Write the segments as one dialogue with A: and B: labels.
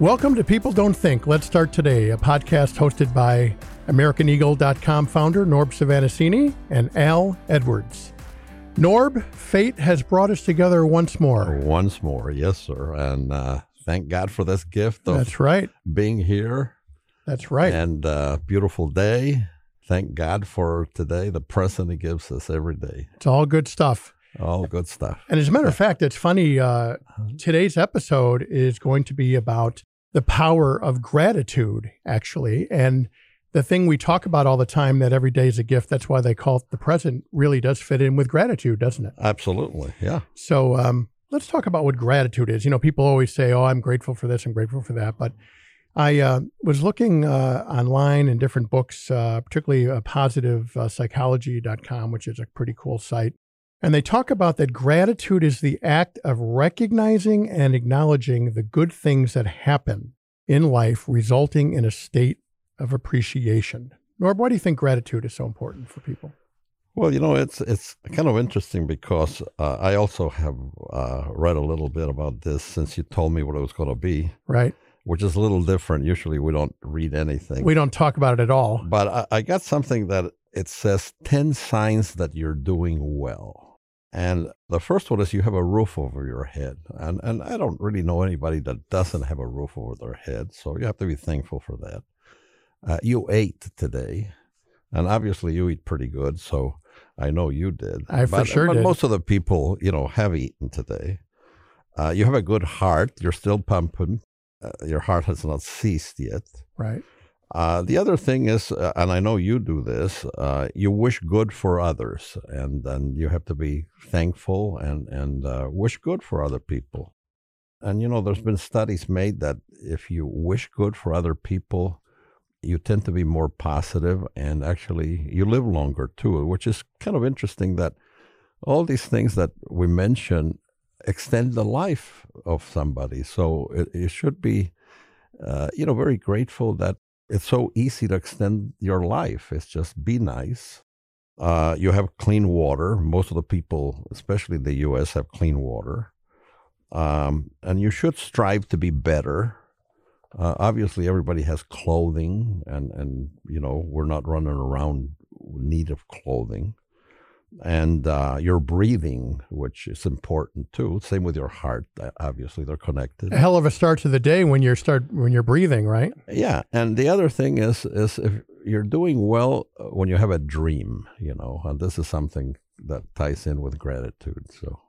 A: Welcome to People Don't Think. Let's Start Today, a podcast hosted by AmericanEagle.com founder Norb Svanascini and Al Edwards. Norb, fate has brought us together once more.
B: Once more, yes, sir. And uh, thank God for this gift of
A: That's right.
B: being here.
A: That's right.
B: And uh, beautiful day. Thank God for today, the present He gives us every day.
A: It's all good stuff.
B: All good stuff.
A: And as a matter of fact, it's funny. Uh, today's episode is going to be about the power of gratitude, actually. And the thing we talk about all the time that every day is a gift, that's why they call it the present, really does fit in with gratitude, doesn't it?
B: Absolutely. Yeah.
A: So um, let's talk about what gratitude is. You know, people always say, oh, I'm grateful for this, I'm grateful for that. But I uh, was looking uh, online in different books, uh, particularly uh, positivepsychology.com, which is a pretty cool site. And they talk about that gratitude is the act of recognizing and acknowledging the good things that happen in life, resulting in a state of appreciation. Norb, why do you think gratitude is so important for people?
B: Well, you know, it's it's kind of interesting because uh, I also have uh, read a little bit about this since you told me what it was going to be,
A: Right.
B: Which is a little different. Usually, we don't read anything.
A: We don't talk about it at all.
B: But I, I got something that it says 10 signs that you're doing well. And the first one is you have a roof over your head. And, and I don't really know anybody that doesn't have a roof over their head. So you have to be thankful for that. Uh, you ate today. And obviously you eat pretty good. So I know you did.
A: I for
B: but,
A: sure
B: but
A: did.
B: most of the people, you know, have eaten today. Uh, you have a good heart. You're still pumping. Uh, your heart has not ceased yet.
A: Right.
B: Uh, the other thing is, uh, and I know you do this, uh, you wish good for others, and then you have to be thankful and and uh, wish good for other people. And you know, there's been studies made that if you wish good for other people, you tend to be more positive, and actually you live longer too. Which is kind of interesting that all these things that we mention extend the life of somebody. So it, it should be, uh, you know, very grateful that it's so easy to extend your life. It's just be nice. Uh, you have clean water. Most of the people, especially in the U.S., have clean water. Um, and you should strive to be better. Uh, obviously, everybody has clothing, and, and you know we're not running around need of clothing. And uh, your breathing, which is important too. Same with your heart. uh, Obviously, they're connected.
A: A hell of a start to the day when you're start when you're breathing, right?
B: Yeah, and the other thing is is if you're doing well uh, when you have a dream, you know, and this is something that ties in with gratitude. So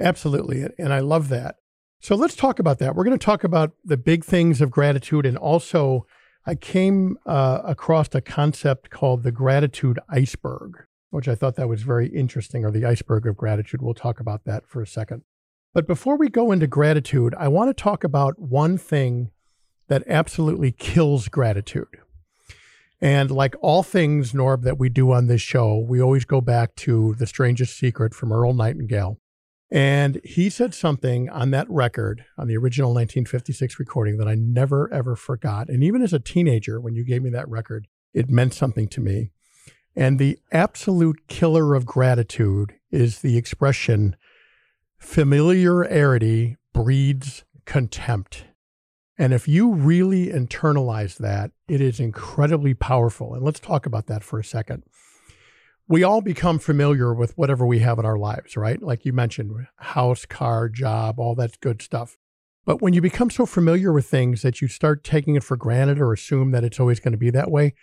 A: Absolutely. And I love that. So let's talk about that. We're going to talk about the big things of gratitude. And also, I came uh, across a concept called the gratitude iceberg, which I thought that was very interesting, or the iceberg of gratitude. We'll talk about that for a second. But before we go into gratitude, I want to talk about one thing that absolutely kills gratitude. And like all things, Norb, that we do on this show, we always go back to The Strangest Secret from Earl Nightingale. And he said something on that record, on the original 1956 recording, that I never, ever forgot. And even as a teenager, when you gave me that record, it meant something to me. And the absolute killer of gratitude is the expression familiarity breeds contempt. And if you really internalize that, it is incredibly powerful. And let's talk about that for a second we all become familiar with whatever we have in our lives, right? Like you mentioned, house, car, job, all that good stuff. But when you become so familiar with things that you start taking it for granted or assume that it's always going to be that way,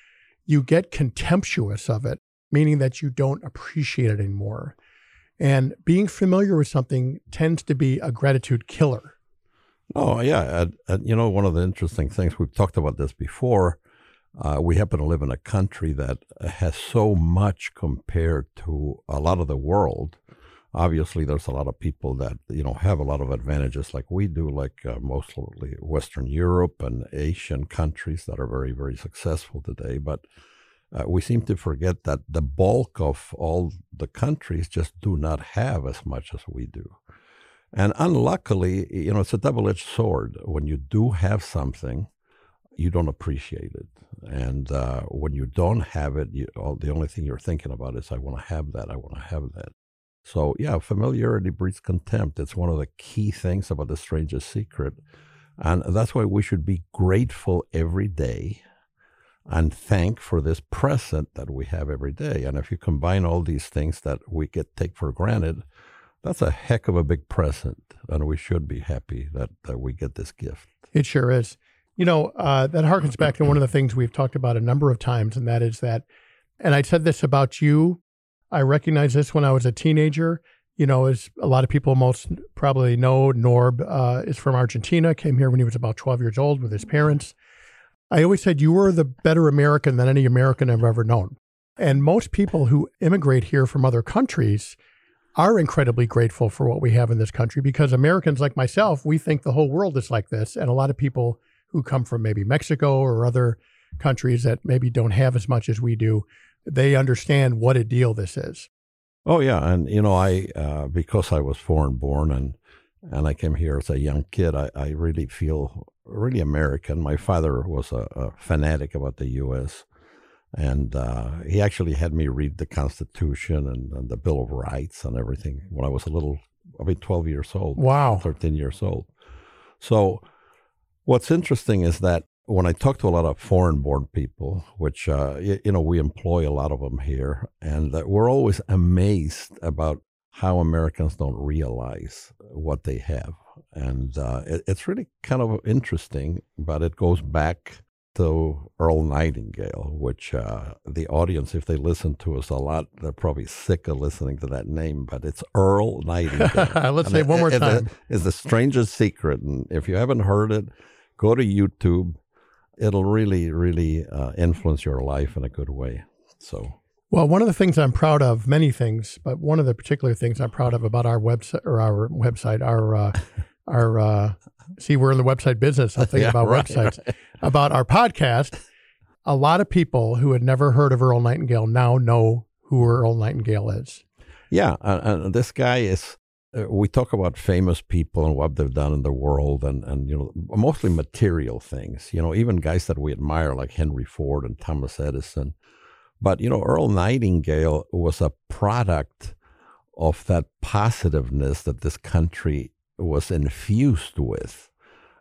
A: you get contemptuous of it, meaning that you don't appreciate it anymore. And being familiar with something tends to be a gratitude killer.
B: Oh yeah, and, you know one of the interesting things we've talked about this before. Uh, we happen to live in a country that has so much compared to a lot of the world. Obviously, there's a lot of people that you know have a lot of advantages, like we do, like uh, mostly Western Europe and Asian countries that are very, very successful today. But uh, we seem to forget that the bulk of all the countries just do not have as much as we do. And unluckily, you know, it's a double edged sword. When you do have something, you don't appreciate it. And uh, when you don't have it, you, all, the only thing you're thinking about is, I want to have that. I want to have that. So, yeah, familiarity breeds contempt. It's one of the key things about the stranger's secret. And that's why we should be grateful every day and thank for this present that we have every day. And if you combine all these things that we get take for granted, that's a heck of a big present. And we should be happy that, that we get this gift.
A: It sure is. You know, uh, that harkens back to one of the things we've talked about a number of times, and that is that, and I said this about you. I recognized this when I was a teenager. You know, as a lot of people most probably know, Norb uh, is from Argentina, came here when he was about 12 years old with his parents. I always said you were the better American than any American I've ever known. And most people who immigrate here from other countries are incredibly grateful for what we have in this country because Americans like myself, we think the whole world is like this. And a lot of people who come from maybe Mexico or other countries that maybe don't have as much as we do, they understand what a deal this is.
B: Oh yeah, and you know, I uh, because I was foreign born and and I came here as a young kid, I, I really feel really American. My father was a, a fanatic about the U.S. And uh, he actually had me read the Constitution and, and, the Bill of Rights and everything when I was a little, I mean, 12 years old.
A: Wow.
B: 13 years old. So What's interesting is that when I talk to a lot of foreign born people, which, uh, you, you, know, we employ a lot of them here, and we're always amazed about how Americans don't realize what they have. And uh, it, it's really kind of interesting, but it goes back to Earl Nightingale, which uh, the audience, if they listen to us a lot, they're probably sick of listening to that name, but it's Earl Nightingale.
A: Let's say it one more time.
B: It's the strangest secret. And if you haven't heard it, go to YouTube. It'll really, really uh, influence your life in a good way. So,
A: well, one of the things I'm proud of, many things, but one of the particular things I'm proud of about our website or our website, our uh, our uh, see, we're in the website business. I'm thinking yeah, about right, websites, right. about our podcast. A lot of people who had never heard of Earl Nightingale now know who Earl Nightingale is.
B: Yeah, and this guy is uh, we talk about famous people and what they've done in the world and, and you know mostly material things you know even guys that we admire like henry ford and thomas edison. But you know earl nightingale was a product of that positiveness that this country was infused with.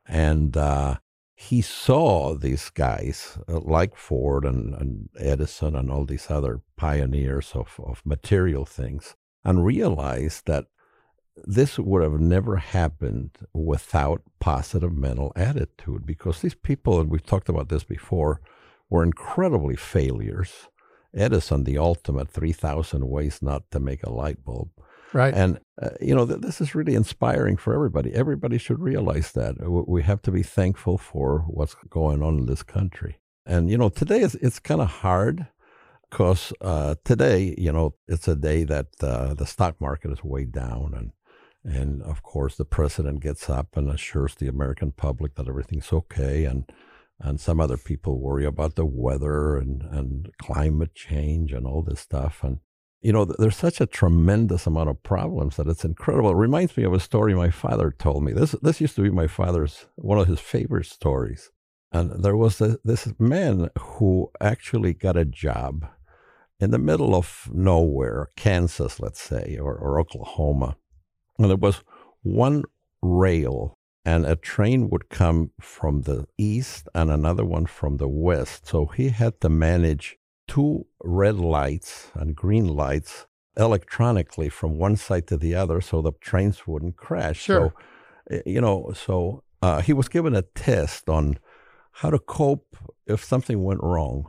B: And uh, he saw these guys uh, like ford and, and edison and all these other pioneers of, of material things and realized that this would have never happened without positive mental attitude because these people, and we've talked about this before, were incredibly failures. Edison, the ultimate 3,000 ways not to make a light bulb.
A: Right.
B: And, uh, you know, th- this is really inspiring for everybody. Everybody should realize that. We have to be thankful for what's going on in this country. And, you know, today is, it's kind of hard because uh, today, you know, it's a day that uh, the stock market is way down and and of course, the president gets up and assures the American public that everything's okay. And, and some other people worry about the weather and, and climate change and all this stuff. And, you know, there's such a tremendous amount of problems that it's incredible. It reminds me of a story my father told me. This, this used to be my father's, one of his favorite stories. And there was a, this man who actually got a job in the middle of nowhere, Kansas, let's say, or, or Oklahoma and there was one rail, and a train would come from the east and another one from the west. So he had to manage two red lights and green lights electronically from one side to the other so the trains wouldn't crash.
A: Sure.
B: So, eh, you know, so uh, he was given a test on how to cope if something went wrong.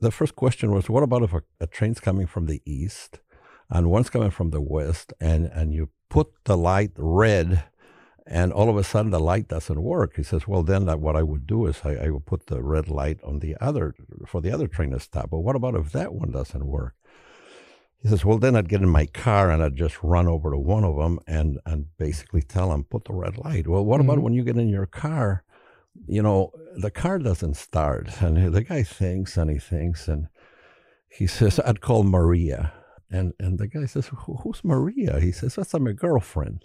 B: The first question was, what about if a, a train's coming from the east and one's coming from the west and, and you put the light red and all of a sudden the light doesn't work. He says, well, then what I would do is I, I would put the red light on the other, for the other train to stop. But what about if that one doesn't work? He says, well, then I'd get in my car and I'd just run over to one of them and, and basically tell them, put the red light. Well, what mm-hmm. about when you get in your car? You know, the car doesn't start. And the guy thinks and he thinks and he says, I'd call Maria. And and the guy says, "Who's Maria?" He says, "That's my girlfriend."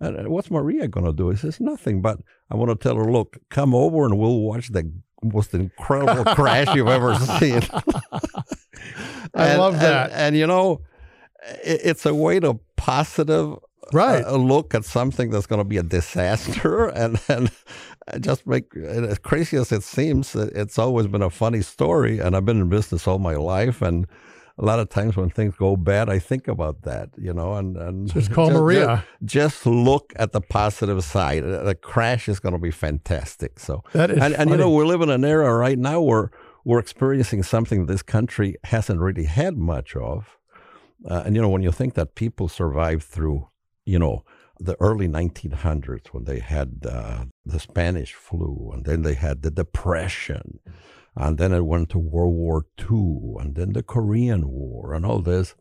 B: And what's Maria going to do? He says, "Nothing, but I want to tell her, look, come over and we'll watch the most incredible crash you've ever seen.
A: I
B: And-
A: love that.
B: And, you know, it, it's a way to positive
A: right.
B: uh, look at something that's going to be a disaster and and just make and as crazy as it seems it's always been a funny story and i've been in business all my life and a lot of times when things go bad i think about that you know and, and
A: Just call
B: ju- ju-
A: Maria.
B: just look at the positive side. The crash is going to be fantastic so.
A: That is
B: and, and you know we live in an era right now where we're experiencing something this country hasn't really had much of. Uh, and you know when you think that people survived through you know the early 1900s when they had uh, the spanish flu and then they had the depression and then it went to world war ii and then the korean war and all this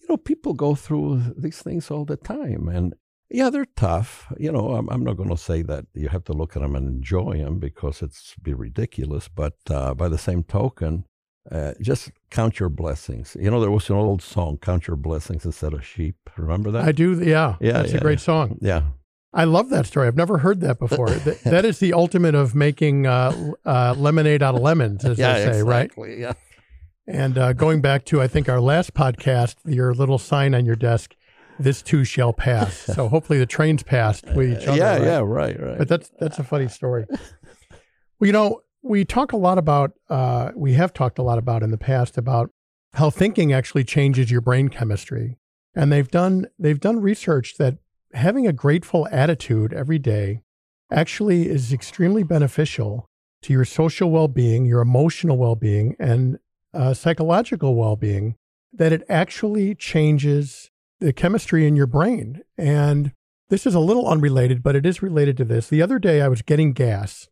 B: you know people go through these things all the time and yeah, they're tough. You know, I'm, I'm not going to say that you have to look at them and enjoy them because it's be ridiculous. But uh, by the same token, uh, just count your blessings. You know, there was an old song, "Count your blessings instead of sheep." Remember that?
A: I do. Yeah.
B: Yeah,
A: That's
B: yeah,
A: a great
B: yeah.
A: song.
B: yeah,
A: I love that story. I've never heard that before. Th- that is the ultimate of making uh, uh, lemonade out of lemons, as
B: yeah,
A: they say, right?
B: exactly. Yeah,
A: And uh, going back to, I think, our last podcast, your little sign on your desk, this too shall pass. So hopefully the trains passed with each other.
B: yeah,
A: right?
B: yeah, right, right.
A: But that's that's a funny story. well, you know, we talk a lot about, uh, we have talked a lot about in the past about how thinking actually changes your brain chemistry, and they've done they've done research that having a grateful attitude every day actually is extremely beneficial to your social well-being, your emotional well-being, and uh, psychological well-being. That it actually changes the chemistry in your brain, and this is a little unrelated, but it is related to this. The other day, I was getting gas,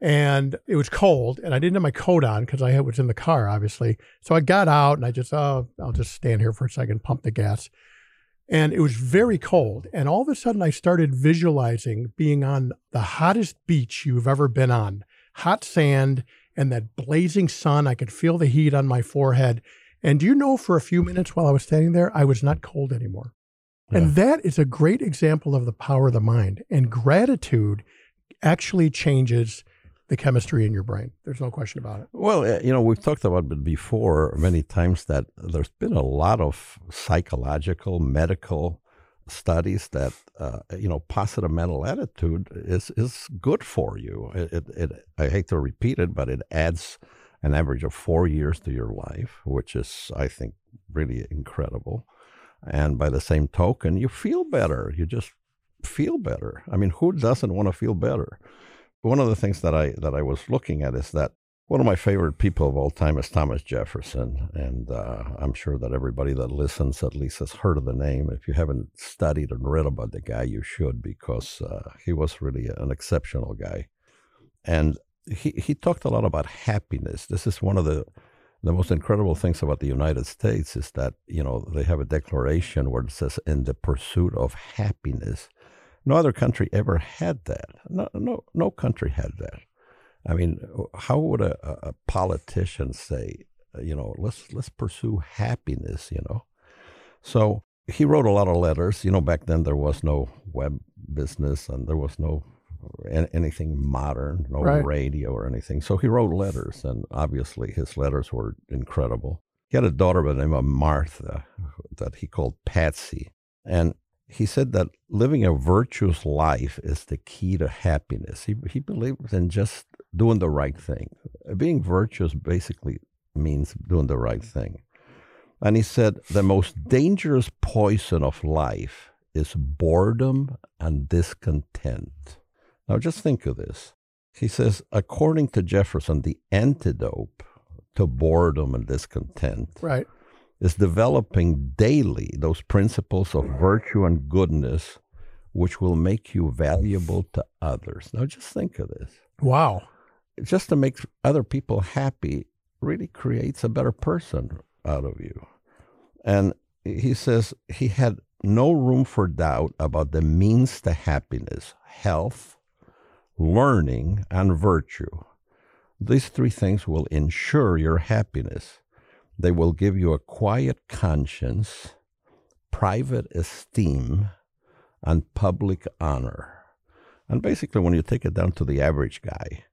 A: and it was cold, and I didn't have my coat on because I was in the car, obviously. So I got out, and I just, oh, I'll just stand here for a second, pump the gas. And it was very cold, and all of a sudden, I started visualizing being on the hottest beach you've ever been on, hot sand and that blazing sun. I could feel the heat on my forehead. And do you know, for a few minutes while I was standing there, I was not cold anymore. And that is a great example of the power of the mind. And gratitude actually changes the chemistry in your brain. There's no question about it.
B: Well, uh, you know, we've talked about it before many times that there's been a lot of psychological, medical studies that uh, you know positive mental attitude is is good for you. It, it, it I hate to repeat it, but it adds an average of four years to your life, which is I think really incredible. And by the same token, you feel better. You just feel better. I mean, who doesn't want to feel better? One of the things that I that I was looking at is that one of my favorite people of all time is Thomas Jefferson, and uh, I'm sure that everybody that listens at least has heard of the name. If you haven't studied and read about the guy, you should because uh, he was really an exceptional guy. And he, he talked a lot about happiness. This is one of the the most incredible things about the United States is that you know they have a declaration where it says in the pursuit of happiness. No other country ever had that. No, no, no country had that. I mean, how would a, a politician say, you know, let's let's pursue happiness, you know? So he wrote a lot of letters. You know, back then there was no web business and there was no anything modern, no
A: Right.
B: radio or anything. So he wrote letters, and obviously his letters were incredible. He had a daughter by the name of Martha that he called Patsy, and he said that living a virtuous life is the key to happiness. He he believed in just doing the right thing. Being virtuous basically means doing the right thing. And he said the most dangerous poison of life is boredom and discontent. Now just think of this. He says, according to Jefferson, the antidote to boredom and discontent
A: Right.
B: Is developing daily those principles of virtue and goodness which will make you valuable to others. Now, just think of this.
A: Wow.
B: Just to make other people happy really creates a better person out of you. And he says he had no room for doubt about the means to happiness health, learning, and virtue. These three things will ensure your happiness. They will give you a quiet conscience, private esteem, and public honor. And basically, when you take it down to the average guy,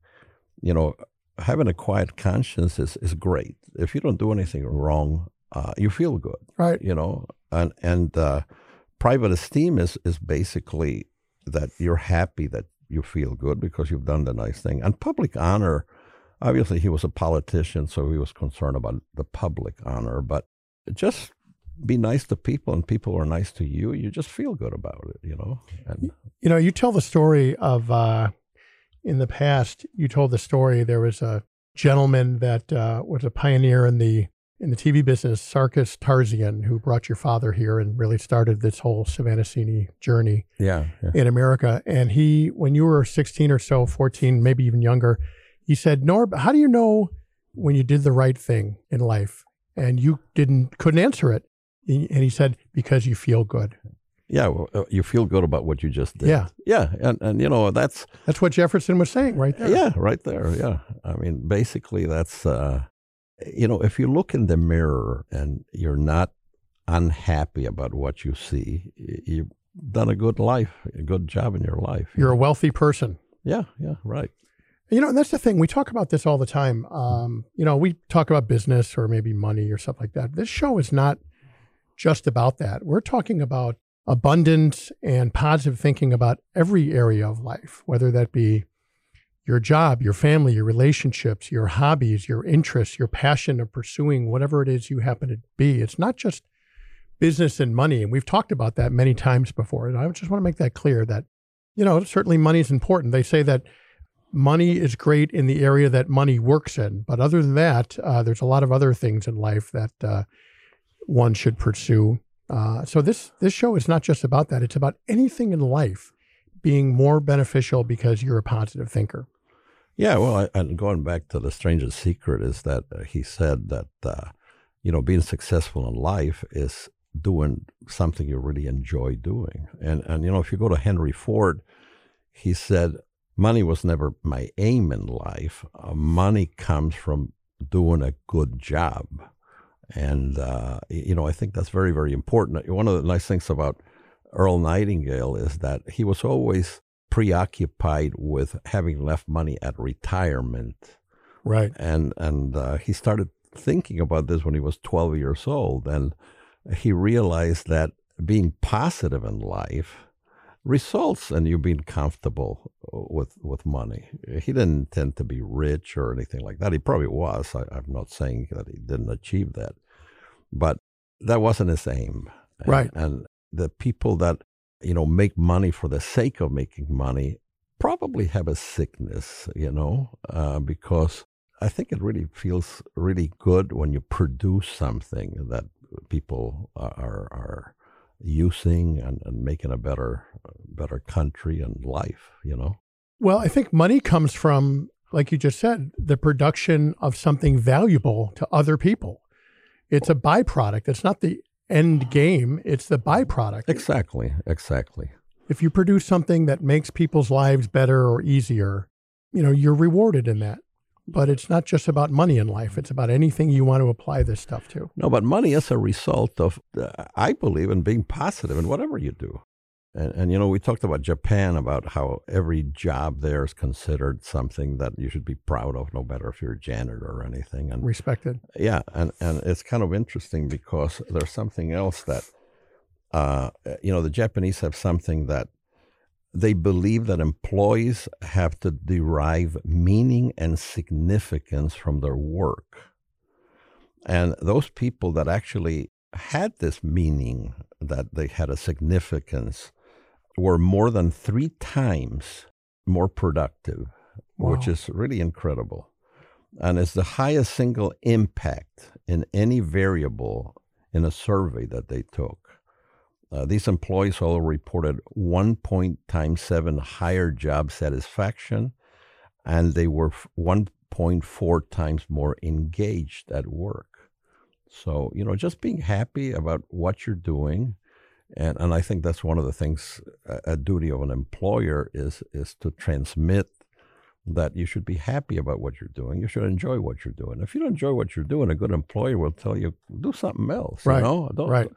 B: you know, having a quiet conscience is, is great. If you don't do anything wrong, uh, you feel good,
A: right?
B: You know, and and uh, private esteem is is basically that you're happy that you feel good because you've done the nice thing. And public honor, obviously, he was a politician, so he was concerned about the public honor. But just be nice to people, and people are nice to you. You just feel good about it, you know. And
A: you know, you tell the story of uh, in the past. You told the story. There was a gentleman that uh, was a pioneer in the in the TV business, Sarkis Tarzian, who brought your father here and really started this whole Svanascini journey
B: yeah, yeah.
A: in America. And he, when you were 16 or so, 14, maybe even younger, he said, Norb, how do you know when you did the right thing in life? And you didn't, couldn't answer it. And he said, because you feel good.
B: Yeah, well, uh, you feel good about what you just did.
A: Yeah,
B: yeah, and and you know that's
A: that's what Jefferson was saying right there.
B: Yeah, right there. Yeah, I mean, basically, that's uh, you know, if you look in the mirror and you're not unhappy about what you see, you've done a good life, a good job in your life.
A: You're a wealthy person.
B: Yeah, yeah, right.
A: You know, and that's the thing. We talk about this all the time. Um, you know, we talk about business or maybe money or stuff like that. This show is not just about that. We're talking about abundance and positive thinking about every area of life, whether that be your job, your family, your relationships, your hobbies, your interests, your passion of pursuing whatever it is you happen to be. It's not just business and money. And we've talked about that many times before. And I just want to make that clear that, you know, certainly money is important. They say that money is great in the area that money works in. But other than that, uh, there's a lot of other things in life that uh, one should pursue. Uh, so this this show is not just about that. It's about anything in life being more beneficial because you're a positive thinker.
B: Yeah, well, and going back to the strangest secret is that uh, he said that uh, you know being successful in life is doing something you really enjoy doing, and and you know if you go to Henry Ford, he said money was never my aim in life. Uh, money comes from doing a good job, and uh, you know I think that's very very important. One of the nice things about Earl Nightingale is that he was always preoccupied with having left money at retirement.
A: Right.
B: And and uh, he started thinking about this when he was 12 years old and he realized that being positive in life results and you being comfortable with with money. He didn't intend to be rich or anything like that. He probably was. I, am not saying that he didn't achieve that, but that wasn't his aim.
A: Right.
B: And, and the people that you know, make money for the sake of making money probably have a sickness, you know, uh, because I think it really feels really good when you produce something that people are, are using and, and making a better, better country and life, you know.
A: Well, I think money comes from, like you just said, the production of something valuable to other people. It's a byproduct. It's not the end game, it's the byproduct.
B: Exactly, exactly.
A: If you produce something that makes people's lives better or easier, you know, you're rewarded in that. But it's not just about money in life. It's about anything you want to apply this stuff to.
B: No, but money is a result of, uh, I believe, in being positive in whatever you do. And, and, you know, we talked about Japan, about how every job there is considered something that you should be proud of, no matter if you're a janitor or anything. And
A: respected.
B: Yeah, and and it's kind of interesting because there's something else that, uh, you know, the Japanese have something that they believe that employees have to derive meaning and significance from their work. And those people that actually had this meaning, that they had a significance, were more than three times more productive, wow. which is really incredible. And it's the highest single impact in any variable in a survey that they took. Uh, these employees all reported 1.7 higher job satisfaction, and they were 1.4 times more engaged at work. So, you know, just being happy about what you're doing and and I think that's one of the things a, a duty of an employer is is to transmit that you should be happy about what you're doing. You should enjoy what you're doing. If you don't enjoy what you're doing, a good employer will tell you do something else.
A: Right.
B: You know?
A: Don't, right.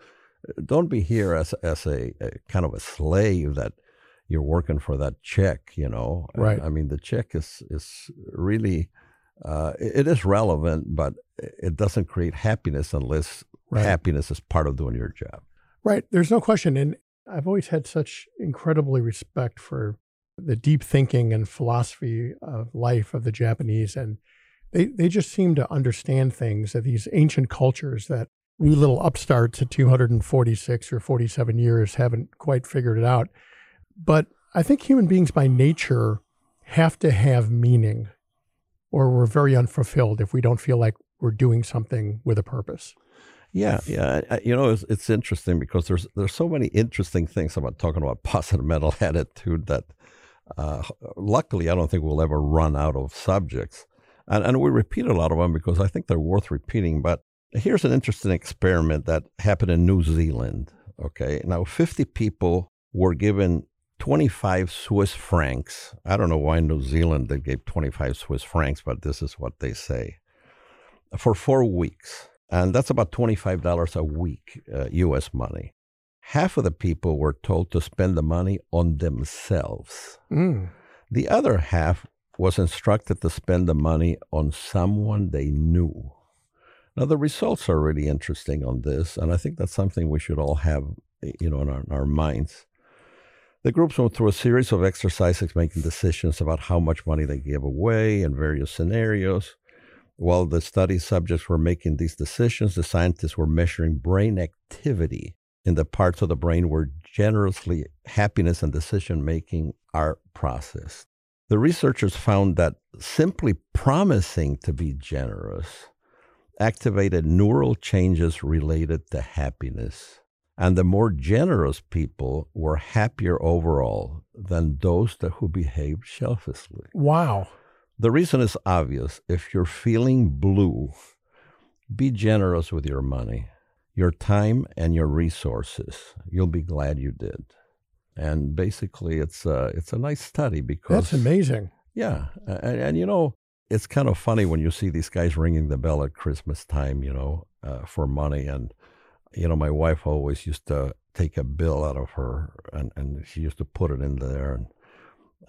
B: Don't be here as as a, a kind of a slave that you're working for that check, you know.
A: Right.
B: I mean, the check is is really uh, it is relevant, but it doesn't create happiness unless right. happiness is part of doing your job.
A: Right. There's no question, and I've always had such incredibly respect for the deep thinking and philosophy of life of the Japanese, and they they just seem to understand things of these ancient cultures that we little upstarts at 246 or 47 years haven't quite figured it out. But I think human beings by nature have to have meaning, or we're very unfulfilled if we don't feel like we're doing something with a purpose.
B: Yeah, yeah. You know, it's, it's interesting because there's there's so many interesting things about talking about positive mental attitude that uh, luckily I don't think we'll ever run out of subjects. And, and we repeat a lot of them because I think they're worth repeating. But here's an interesting experiment that happened in New Zealand. Okay. Now, 50 people were given 25 Swiss francs. I don't know why in New Zealand they gave 25 Swiss francs, but this is what they say for four weeks. And that's about $25 a week, uh, US money. Half of the people were told to spend the money on themselves. Mm. The other half was instructed to spend the money on someone they knew. Now, the results are really interesting on this, and I think that's something we should all have, you know, in our, in our minds. The groups went through a series of exercises making decisions about how much money they gave away in various scenarios. While the study subjects were making these decisions, the scientists were measuring brain activity in the parts of the brain where generously happiness and decision making are processed. The researchers found that simply promising to be generous activated neural changes related to happiness. And the more generous people were happier overall than those that who behaved selfishly.
A: Wow.
B: The reason is obvious. If you're feeling blue, be generous with your money, your time, and your resources. You'll be glad you did. And basically, it's a, it's a nice study because.
A: That's amazing.
B: Yeah. And, and you know, it's kind of funny when you see these guys ringing the bell at Christmas time, you know, uh, for money. And you know, my wife always used to take a bill out of her and, and she used to put it in there and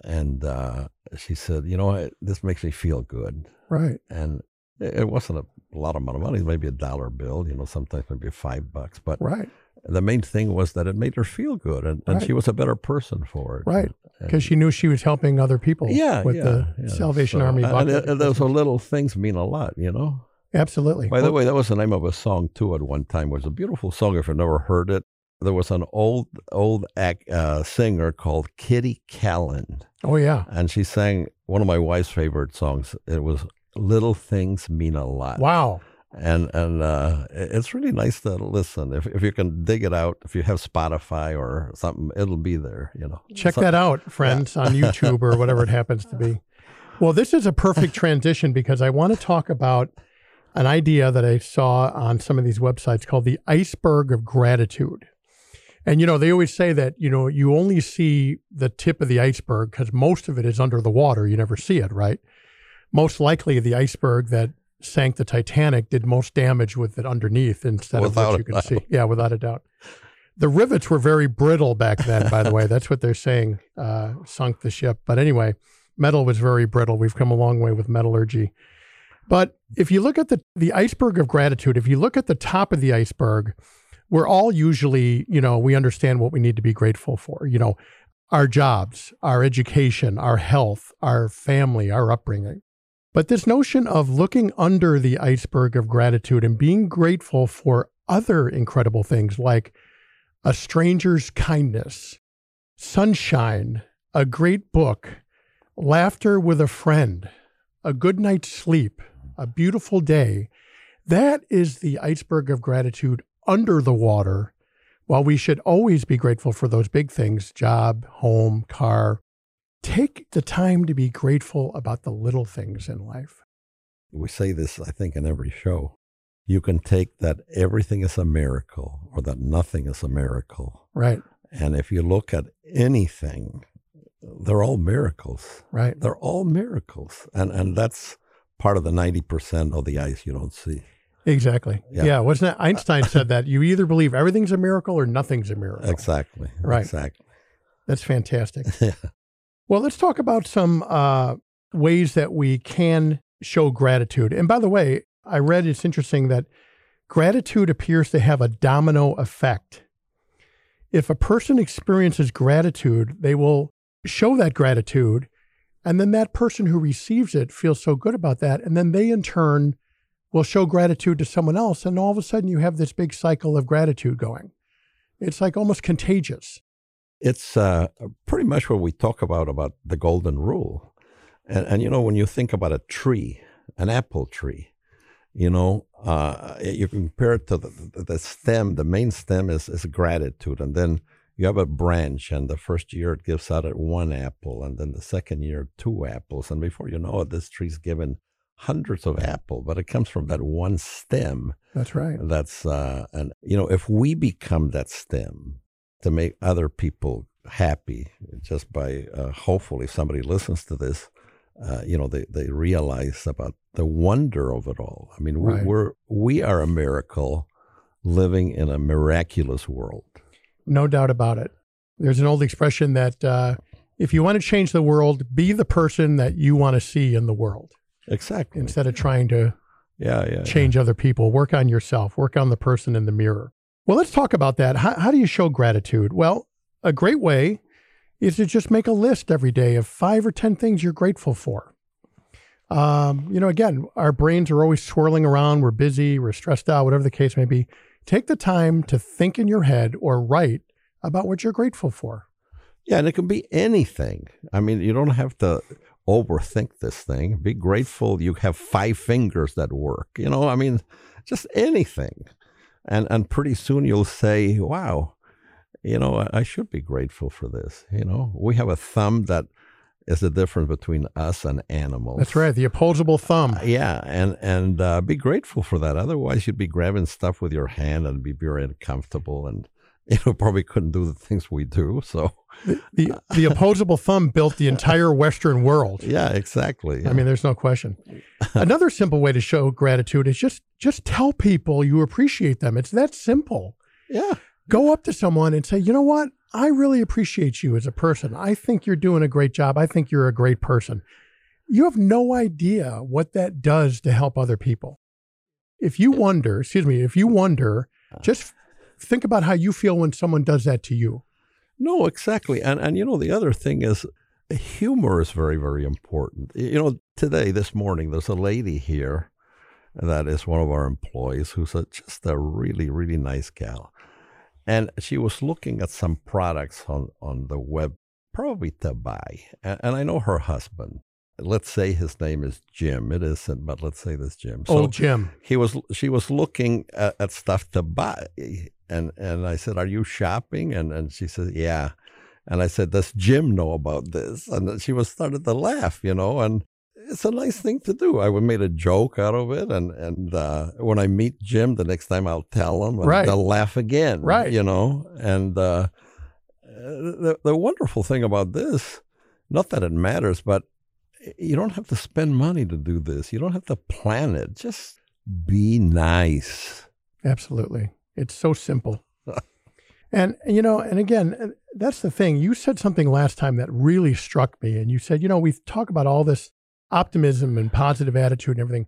B: and uh, she said, you know, this makes me feel good.
A: Right.
B: And it wasn't a lot of money, maybe a dollar bill, you know, sometimes maybe five bucks. But
A: right.
B: The main thing was that it made her feel good and, and right. she was a better person for it.
A: Right. Because she knew she was helping other people
B: yeah,
A: with
B: yeah,
A: the
B: yeah.
A: Salvation
B: so,
A: Army.
B: And, and those little things mean a lot, you know?
A: Absolutely.
B: By the way, that was the name of a song too. At one time, it was a beautiful song. If you've never heard it, there was an old old act, uh, singer called Kitty Kallen.
A: Oh yeah,
B: and she sang one of my wife's favorite songs. It was "Little Things Mean a Lot."
A: Wow.
B: And and uh, it's really nice to listen. If if you can dig it out, if you have Spotify or something, it'll be there. You know,
A: check that out, friends, yeah. on YouTube or whatever it happens to be. Well, this is a perfect transition because I want to talk about an idea that I saw on some of these websites called the iceberg of gratitude. And, you know, they always say that, you know, you only see the tip of the iceberg because most of it is under the water. You never see it, right? Most likely the iceberg that sank the Titanic did most damage with it underneath instead without of what you can doubt. see. Yeah, without a doubt. The rivets were very brittle back then, by the way. That's what they're saying uh, sunk the ship. But anyway, metal was very brittle. We've come a long way with metallurgy. But if you look at the, the iceberg of gratitude, if you look at the top of the iceberg, we're all usually, you know, we understand what we need to be grateful for, you know, our jobs, our education, our health, our family, our upbringing. But this notion of looking under the iceberg of gratitude and being grateful for other incredible things like a stranger's kindness, sunshine, a great book, laughter with a friend, a good night's sleep, a beautiful day, that is the iceberg of gratitude under the water. While we should always be grateful for those big things job, home, car take the time to be grateful about the little things in life.
B: We say this, I think, in every show. You can take that everything is a miracle or that nothing is a miracle.
A: Right.
B: And if you look at anything, they're all miracles.
A: Right.
B: They're all miracles. And and that's part of the 90% of the ice you don't see.
A: Exactly. Yeah. yeah. Wasn't that uh, Einstein said that you either believe everything's a miracle or nothing's a miracle.
B: Exactly.
A: Right.
B: Exactly.
A: That's fantastic. Well, let's talk about some uh, ways that we can show gratitude. And by the way, I read it's interesting that gratitude appears to have a domino effect. If a person experiences gratitude, they will show that gratitude. And then that person who receives it feels so good about that. And then they, in turn, will show gratitude to someone else. And all of a sudden, you have this big cycle of gratitude going. It's like almost contagious.
B: It's uh, pretty much what we talk about about the golden rule. And, and you know, when you think about a tree, an apple tree, you know, uh, you compare it to the, the, stem. The main stem is, is gratitude, and then you have a branch, and the first year it gives out at one apple, and then the second year two apples, and before you know it, this tree's given hundreds of apple but it comes from that one stem.
A: That's right.
B: That's uh, and you know, if we become that stem to make other people happy, just by uh, hopefully somebody listens to this, uh, you know, they, they realize about the wonder of it all. I mean,
A: Right.
B: we're we are a miracle living in a miraculous world.
A: No doubt about it. There's an old expression that uh, if you want to change the world, be the person that you want to see in the world
B: Exactly.
A: instead of trying to
B: yeah, yeah.
A: change other people. Work on yourself, work on the person in the mirror. Well, let's talk about that. How, how do you show gratitude? Well, a great way is to just make a list every day of five or 10 things you're grateful for. Um, you know, again, our brains are always swirling around. We're busy, we're stressed out, whatever the case may be. Take the time to think in your head or write about what you're grateful for.
B: Yeah, and it can be anything. I mean, you don't have to overthink this thing. Be grateful you have five fingers that work. You know, I mean, just anything. And and pretty soon you'll say, "Wow, you know, I, should be grateful for this." You know, we have a thumb that is the difference between us and animals.
A: That's right, the opposable thumb.
B: Yeah, and and uh, be grateful for that. Otherwise, you'd be grabbing stuff with your hand and be very uncomfortable, and you know probably couldn't do the things we do. So
A: The, the opposable thumb built the entire Western world.
B: yeah, exactly.
A: I mean, there's no question. Another simple way to show gratitude is just just tell people you appreciate them. It's that simple.
B: yeah,
A: Go up to someone and say, "You know what? I really appreciate you as a person. I think you're doing a great job. I think you're a great person." You have no idea what that does to help other people. If you wonder, excuse me, if you wonder, uh. just think about how you feel when someone does that to you.
B: no, exactly. And and you know the other thing is humor is very very important. You know, today this morning there's a lady here that is one of our employees who's a, just a really really nice gal, and she was looking at some products on on the web, probably to buy. And, and I know her husband. Let's say his name is Jim. It isn't, but let's say this Jim.
A: Oh, Old Jim.
B: he was she was looking at, at stuff to buy and and I said are you shopping? And and she said yeah. And I said does Jim know about this? And she was started to laugh you know and it's a nice thing to do. I made a joke out of it and and uh, when I meet Jim the next time I'll tell him and
A: Right.
B: they'll laugh again
A: Right.
B: you know? And uh, the the wonderful thing about this not that it matters but you don't have to spend money to do this. You don't have to plan it. Just be nice.
A: Absolutely. It's so simple. and, you know, and again, uh, that's the thing. You said something last time that really struck me. And you said, you know, we talk about all this optimism and positive attitude and everything.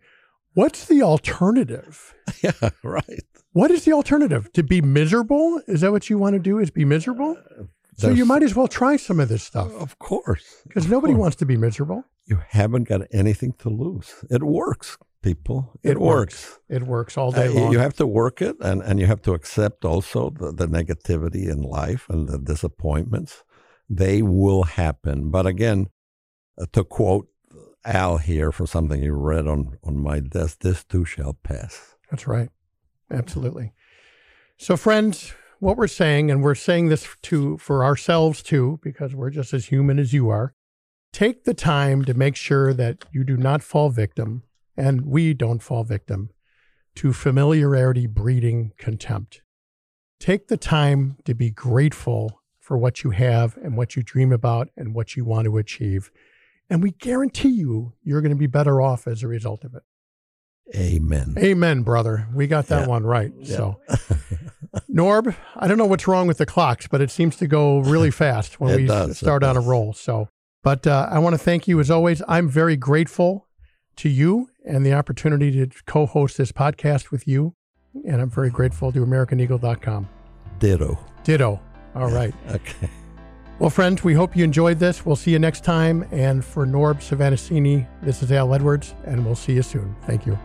A: What's the alternative?
B: yeah right
A: What is the alternative? To be miserable? Is that what you want to do? Is be miserable? So you might as well try some of this stuff
B: Of course.
A: because nobody
B: course.
A: wants to be miserable.
B: You haven't got anything to lose. It works, people. It,
A: It
B: works.
A: It works all
B: Uh,
A: day
B: you-
A: long.
B: you have to work it and, and you have to accept also the, the negativity in life and the disappointments. They will happen. But again, uh, to quote Al here for something he read on, on my desk, this too shall pass.
A: That's right. Absolutely. So, friends, what we're saying, and we're saying this to for ourselves too, because we're just as human as you are. Take the time to make sure that you do not fall victim, and we don't fall victim, to familiarity breeding contempt. Take the time to be grateful for what you have and what you dream about and what you want to achieve. And we guarantee you, you're going to be better off as a result of it.
B: Amen.
A: Amen, brother. We got that
B: Yeah.
A: one right.
B: Yeah.
A: So Norb, I don't know what's wrong with the clocks, but it seems to go really fast when
B: It
A: we
B: does,
A: start on a roll. So, but uh, I want to thank you as always. I'm very grateful to you and the opportunity to co-host this podcast with you, and I'm very grateful to AmericanEagle.com.
B: Ditto.
A: Ditto. All right.
B: Okay.
A: Well, friends, we hope you enjoyed this. We'll see you next time. And for Norb Svanascini, this is Al Edwards, and we'll see you soon. Thank you.